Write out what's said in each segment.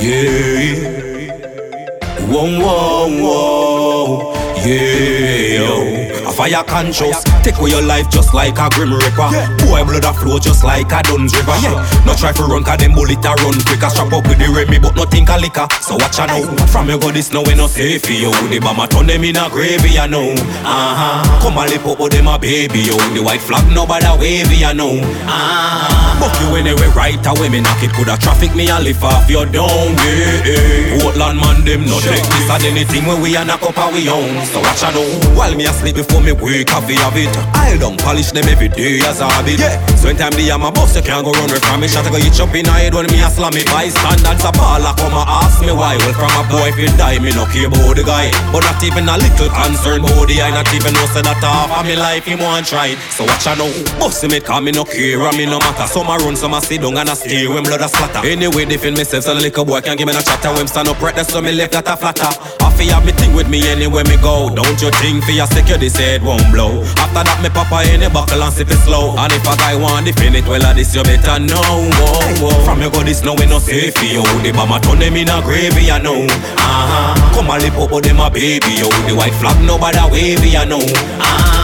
Yeah. Whoa, whoa, whoa. Yeah, Fiyah Konchous, take away your life just like a grim reaper. Boy, blood a flow just like a Dunn's river. Yeah. No try for run, cause them bullet a run quicker. Strap up with the Remy, but nothing can liquor. So watch out now. From your god, this now we no safe for you. The bomber turn them in a gravy, you know. Uh-huh. Come and lip up, but them a baby, yo. The white flag, nobody wavy, you know. Uh-huh. Buck you anyway, right away, me knock it. Coulda traffic me and lift off your down, yeah, yeah. Portland man, them no take this and anything when we a knock up our we own. So watch out now. While me asleep before me wake, have we have it. I don't polish them every day as a habit. Yeah. So in time the am a boss, you can't go run away from me. Shot I go hit up in head when me a slam it. Bystanders a baller come a ask me why. Well, from a boy if he die, me no care about the guy. But not even a little concern about the I not even know say that half of me life him want try. So watch out now. Boss me call me no care, and me no matter. Some a run, some a sit down and a stay when blood a splatter. Anyway, they feel myself, so the little boy can't give me no chatter. When stand up right there, so me left that a flatter. I feel have me thing with me anywhere me go. Don't you think for your security said won't blow. After that, me papa in the buckle and sip it slow. And if a guy want defend it, well, I this you better know. Whoa, whoa. From your go this now we no safe for you. The bomber turn them in a gravy, I know. Uh-huh. Come and lip up, but them a baby, yo. The white flag nobody wavy, I know. Uh-huh.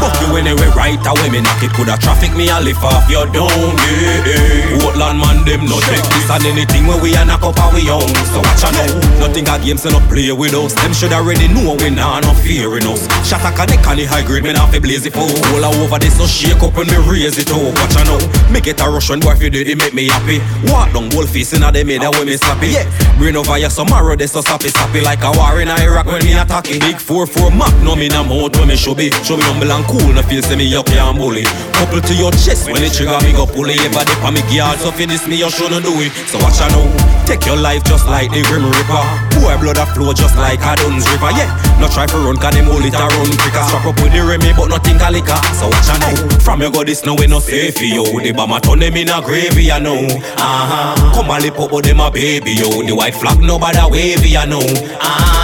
Fuck you anyway, right away, me knock it. Coulda traffic me and lift off your dome, yeah. Portland man, them no take this and anything when we a knock up our we own. So watch out now. Nothing a game, so no play with us. Them should already know we nah no fear in us. Shot a connect on the high grade, me nah fi blaze it for. All over this, so shake up when me raise it up. Watch out now. Make it a Russian when boy you did it make me happy. Walk down wolf face inna head, that way me slappy. Yeah. bring over some marrow, they so sappy sappy like a war in Iraq when me attack it. Big 4-4 Mac, no me na mouth when me show be. Show me humble and cool, no feel say me here and bully. Couple to your chest when it trigger me go pull it. Ever dip on me gear, so for this me you shouldn't do it. So watch out now. Take your life just like the Grim Reaper. Boy, blood a flow just like a Dunn's River. Yeah, no try for run, cause them hold it a run quicker. Strap up with the Remy, but nothing can liquor. So watch out now. From your god, this no we no safe for you. The bomber turn them in a gravy, I know. Uh-huh. Come and lip up, but them a baby, yo. The white flag nobody wavy, I know. Uh-huh.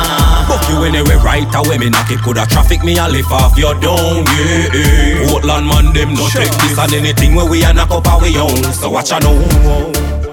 You anyway, right away, me knock it. Coulda traffic me and lift off your down, yeah, yeah. Portland man, them no take this and anything where we a knock up our we own. So watch out now.